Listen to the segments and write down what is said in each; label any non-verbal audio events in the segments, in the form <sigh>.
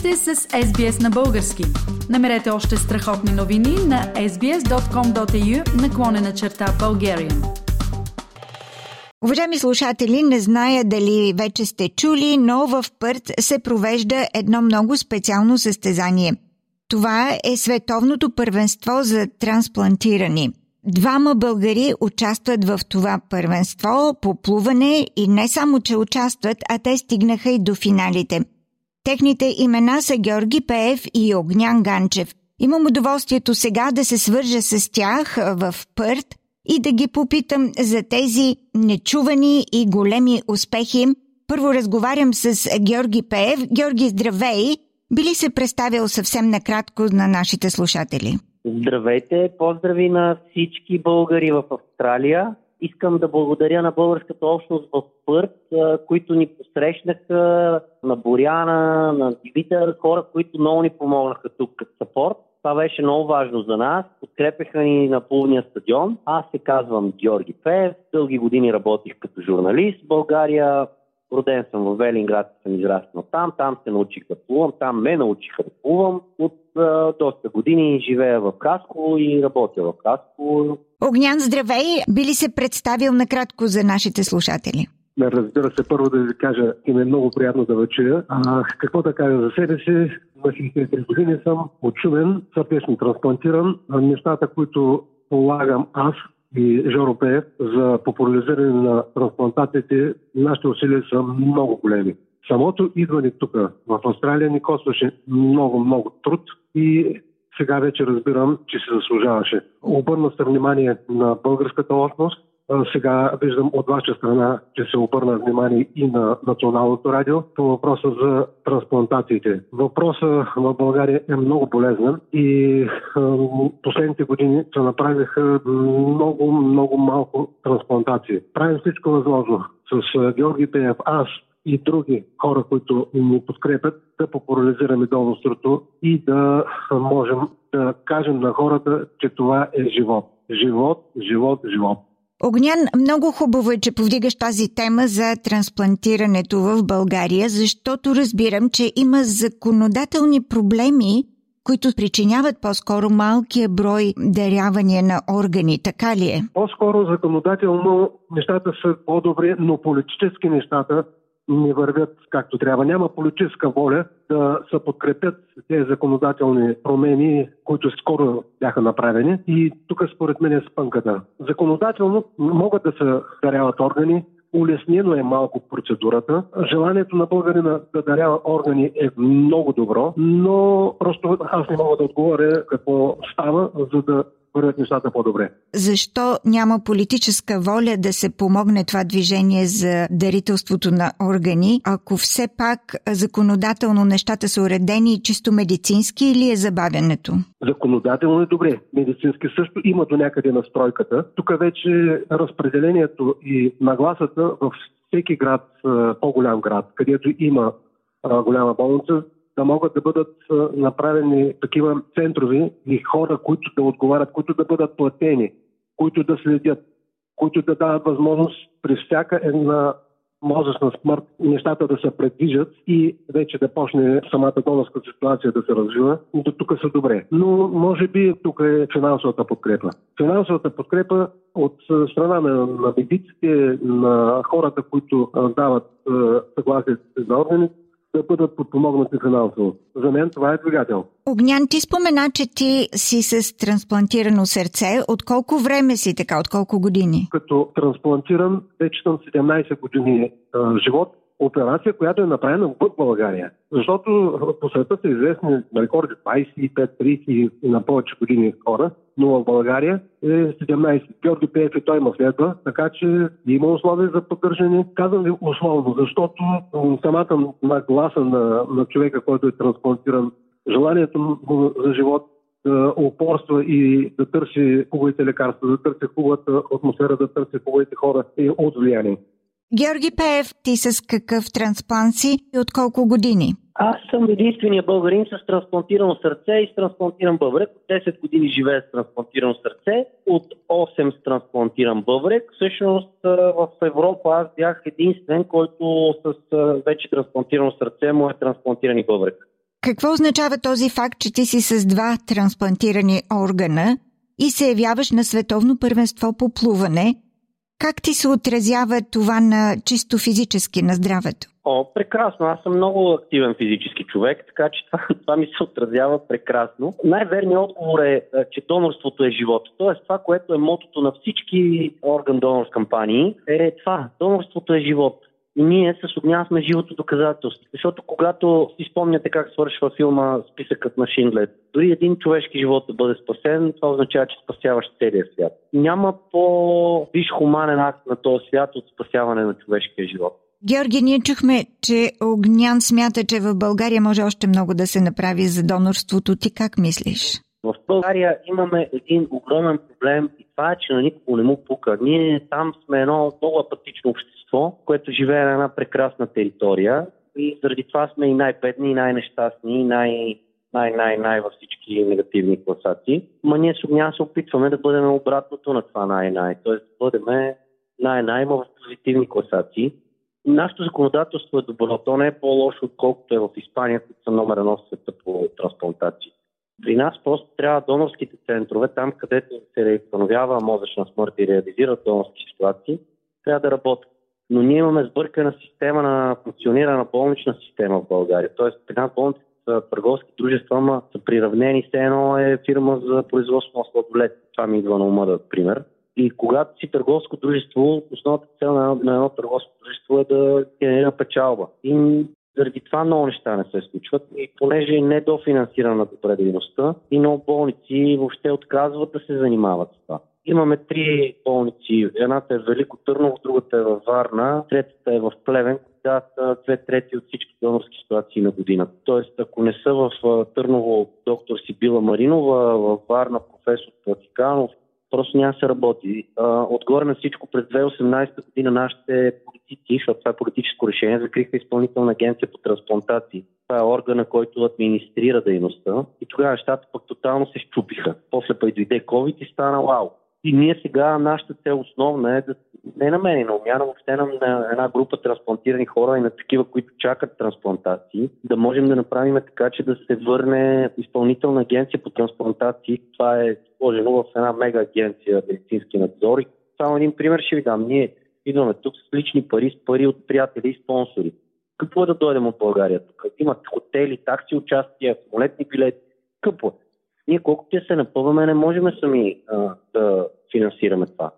сте с SBS на български. Намерете още страхотни новини на sbs.com.au наклонена черта Bulgarian. Уважаеми слушатели, не зная дали вече сте чули, но в Пърт се провежда едно много специално състезание. Това е световното първенство за трансплантирани – Двама българи участват в това първенство по плуване и не само, че участват, а те стигнаха и до финалите. Техните имена са Георги Пеев и Огнян Ганчев. Имам удоволствието сега да се свържа с тях в Пърт и да ги попитам за тези нечувани и големи успехи. Първо разговарям с Георги Пеев. Георги, здравей! Би ли се представил съвсем накратко на нашите слушатели? Здравейте, поздрави на всички българи в Австралия. Искам да благодаря на българската общност в Пърт, които ни посрещнаха, на Боряна, на Дивитър, хора, които много ни помогнаха тук като сапорт. Това беше много важно за нас. Подкрепяха ни на полния стадион. Аз се казвам Георги Пев. Дълги години работих като журналист в България. Роден съм в Велинград, съм израснал там, там се научих да плувам, там ме научиха да плувам. От доста години живея в Хасково и работя в Хасково. Огнян, здравей! Би ли се представил накратко за нашите слушатели? Разбира се, първо да ви кажа, и ми е много приятно да ви чуя. А, какво да кажа за себе си? На 63 години съм от сърдечно трансплантиран. Нещата, които полагам аз и Жоро Пеев за популяризиране на трансплантациите, нашите усилия са много големи. Самото идване тук в Австралия ни костваше много, много труд и сега вече разбирам, че се заслужаваше. Обърна се внимание на българската общност, сега виждам от ваша страна, че се обърна внимание и на Националното радио по въпроса за трансплантациите. Въпросът в България е много болезнен и последните години се направиха много, много малко трансплантации. Правим всичко възможно с Георги Пеев, аз и други хора, които ни подкрепят, да популяризираме донорството и да можем да кажем на хората, че това е живот. Живот, живот, живот. Огнян, много хубаво е, че повдигаш тази тема за трансплантирането в България, защото разбирам, че има законодателни проблеми, които причиняват по-скоро малкия брой дарявания на органи. Така ли е? По-скоро законодателно нещата са по-добри, но политически нещата не вървят както трябва. Няма политическа воля да се подкрепят тези законодателни промени, които скоро бяха направени. И тук според мен е спънката. Законодателно могат да се даряват органи, улеснено е малко процедурата. Желанието на българина да дарява органи е много добро, но просто аз не мога да отговоря какво става, за да вървят нещата по-добре. Защо няма политическа воля да се помогне това движение за дарителството на органи, ако все пак законодателно нещата са уредени чисто медицински или е забавянето? Законодателно е добре. Медицински също има до някъде настройката. Тук вече разпределението и нагласата в всеки град, по-голям град, където има голяма болница, да могат да бъдат направени такива центрови и хора, които да отговарят, които да бъдат платени, които да следят, които да дават възможност при всяка една мозъчна смърт нещата да се предвижат и вече да почне самата донорска ситуация да се развива. До тук са добре. Но може би тук е финансовата подкрепа. Финансовата подкрепа от страна на, на медиците, на хората, които дават съгласие за органите, да бъдат подпомогнати финансово. За мен това е двигател. Огнян, ти спомена, че ти си с трансплантирано сърце. От колко време си така? От колко години? Като трансплантиран, вече съм 17 години а, живот операция, която е направена в България. Защото по света са известни рекорди 25, 30 и на повече години хора, но в България е 17. Георги Пеев и той ма следва, така че има условия за поддържане. Казвам ви условно, защото самата нагласа на, на човека, който е трансплантиран, желанието му за живот да упорства и да търси хубавите лекарства, да търси хубавата атмосфера, да търси хубавите хора е от влияние. Георги Пеев, ти с какъв трансплант си и от колко години? Аз съм единствения българин с трансплантирано сърце и с трансплантиран бъбрек. От 10 години живея с трансплантирано сърце, от 8 с трансплантиран бъбрек. Всъщност в Европа аз бях единствен, който с вече трансплантирано сърце му е трансплантиран и бъбрек. Какво означава този факт, че ти си с два трансплантирани органа и се явяваш на световно първенство по плуване? Как ти се отразява това на чисто физически, на здравето? О, прекрасно. Аз съм много активен физически човек, така че това, <laughs> това ми се отразява прекрасно. Най-верният отговор е, че донорството е живот. Тоест това, което е мотото на всички орган донор кампании, е това. Донорството е живот. И ние с огня сме живото доказателство. Защото когато си спомняте как свършва филма Списъкът на Шиндлет, дори един човешки живот да бъде спасен, това означава, че спасяваш целия свят. Няма по-виш хуманен акт на този свят от спасяване на човешкия живот. Георги, ние чухме, че Огнян смята, че в България може още много да се направи за донорството. Ти как мислиш? В България имаме един огромен проблем и това е, че на никого не му пука. Ние там сме едно много апатично общество, което живее на една прекрасна територия и заради това сме и най-бедни, и най-нещастни, и най- най-най-най във всички негативни класации. Ма ние с огня се опитваме да бъдем обратното на това най-най, т.е. да бъдем най-най в позитивни класации. Нашето законодателство е добро. То не е по-лошо, отколкото е в Испания, които са номер едно в света по трансплантации. При нас просто трябва донорските центрове, там където се установява мозъчна смърт и реализират донорски ситуации, трябва да работят. Но ние имаме сбъркана система на функционирана болнична система в България. Тоест, при нас са търговски дружества, ама са приравнени все едно е фирма за производство на сладолет. Това ми идва на ума да пример. И когато си търговско дружество, основната цел на, на едно търговско дружество е да генерира печалба. И заради това много неща не се случват и понеже е недофинансирана добре дейността и много болници въобще отказват да се занимават с това. Имаме три болници. Едната е в Велико Търново, другата е във Варна, третата е в Плевен, да две трети от всички донорски ситуации на годината. Тоест, ако не са в Търново доктор Сибила Маринова, във Варна професор Платиканов, просто няма се работи. Отгоре на всичко през 2018 година нашите политици, защото това е политическо решение, закриха изпълнителна агенция по трансплантации. Това е органа, който администрира дейността. И тогава нещата пък тотално се щупиха. После пък дойде COVID и стана вау. И ние сега, нашата цел основна е да не на мен и на умяна, въобще на, на една група трансплантирани хора и на такива, които чакат трансплантации, да можем да направим така, че да се върне изпълнителна агенция по трансплантации. Това е сложено в една мега агенция медицински надзор. И само един пример ще ви дам. Ние идваме тук с лични пари, с пари от приятели и спонсори. Какво е да дойдем от България тук? Имат хотели, такси, участия, самолетни билети. Какво е? Ние колкото я се напъваме, не можем сами а, да финансираме това.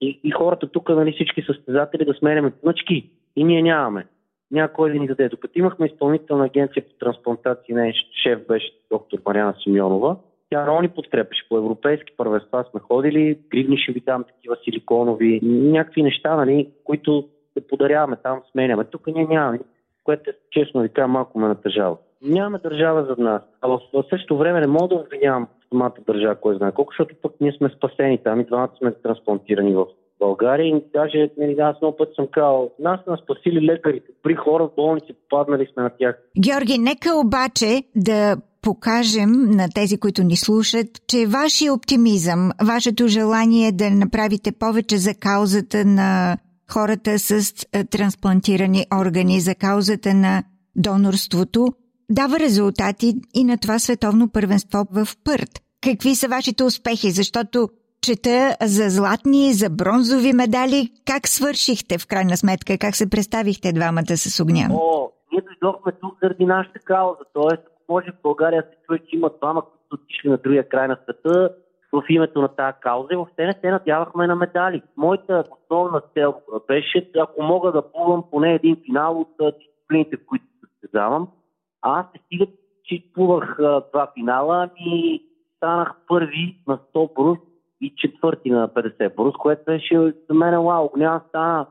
И, и хората тук, нали, всички състезатели да сменяме мъчки. И ние нямаме. Няма кой да ни даде. Докато имахме изпълнителна агенция по трансплантации, не шеф беше доктор Мариана Симеонова, тя много ни подкрепеше. По европейски първенства сме ходили, гривни ще ви дам такива силиконови, някакви неща, нали, които да подаряваме там, сменяме. Тук ние нямаме, което е, честно ви кажа, малко ме натъжава. Нямаме държава за нас. А в, в същото време не мога да обвинявам самата държава, кой знае колко, защото пък ние сме спасени там и двамата сме трансплантирани в България и даже нали, аз много път съм казал, нас са спасили лекарите. При хора в болници попаднали сме на тях. Георги, нека обаче да покажем на тези, които ни слушат, че вашия оптимизъм, вашето желание да направите повече за каузата на хората с трансплантирани органи, за каузата на донорството, дава резултати и на това световно първенство в Пърт. Какви са вашите успехи? Защото чета за златни, за бронзови медали. Как свършихте в крайна сметка? Как се представихте двамата с огня? О, ние дойдохме тук заради нашата кауза. Тоест, може в България се чуе, че има двама, които отишли на другия край на света в името на тази кауза и въобще не се надявахме на медали. Моята основна цел беше, ако мога да плувам поне един финал от дисциплините, в които се състезавам. А аз не стига, че плувах два финала и станах първи на 100 брус и четвърти на 50 брус, което беше за мен вау. Огнян стана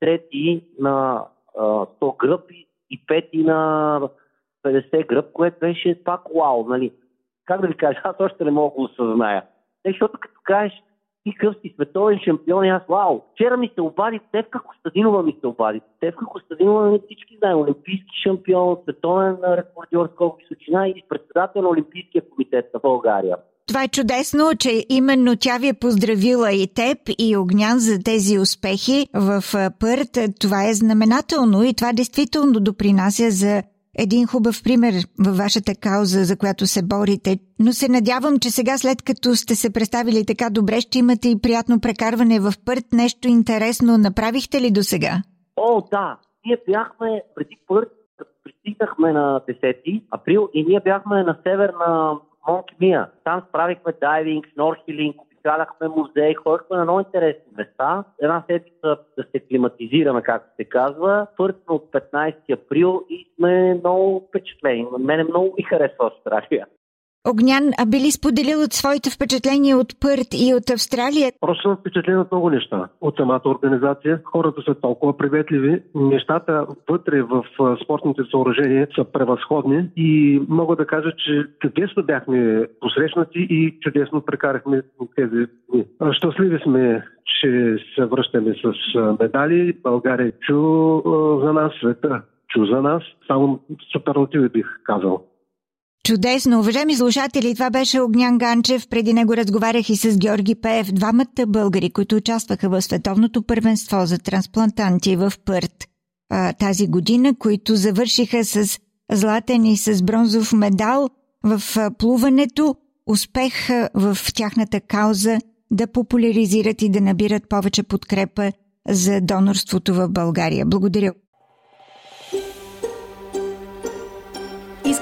трети на 100 гръб и пети на 50 гръб, което беше пак вау, нали? Как да ви кажа, аз още не мога да го осъзная. Защото като кажеш, ти къв си световен шампион и аз, вау, вчера ми се обади Стевка Костадинова ми се обади. Стевка Костадинова, не всички знаем, олимпийски шампион, световен рекордьор скок височина и председател на Олимпийския комитет на България. Това е чудесно, че именно тя ви е поздравила и теб, и Огнян за тези успехи в Пърт. Това е знаменателно и това действително допринася за един хубав пример във вашата кауза, за която се борите. Но се надявам, че сега, след като сте се представили така добре, ще имате и приятно прекарване в Пърт. Нещо интересно направихте ли до сега? О, да. Ние бяхме преди Пърт, пристигнахме на 10 април и ние бяхме на север на Монт Мия. Там справихме дайвинг, снорхилинг, обикаляхме музей, ходихме на много интересни места. Една седмица да се климатизираме, както се казва. Пъртно от 15 април и сме много впечатлени. Мене много ми харесва Австралия. Огнян, а би ли споделил от своите впечатления от Пърт и от Австралия? Просто съм впечатлен от много неща. От самата организация. Хората са толкова приветливи. Нещата вътре в спортните съоръжения са превъзходни и мога да кажа, че чудесно бяхме посрещнати и чудесно прекарахме тези дни. Щастливи сме, че се връщаме с медали. България чу за нас, света чу за нас. Само суперлативи бих казал. Чудесно! Уважаеми слушатели, това беше Огнян Ганчев. Преди него разговарях и с Георги Пеев, двамата българи, които участваха в Световното първенство за трансплантанти в Пърт а, тази година, които завършиха с златен и с бронзов медал в плуването. Успех в тяхната кауза да популяризират и да набират повече подкрепа за донорството в България. Благодаря.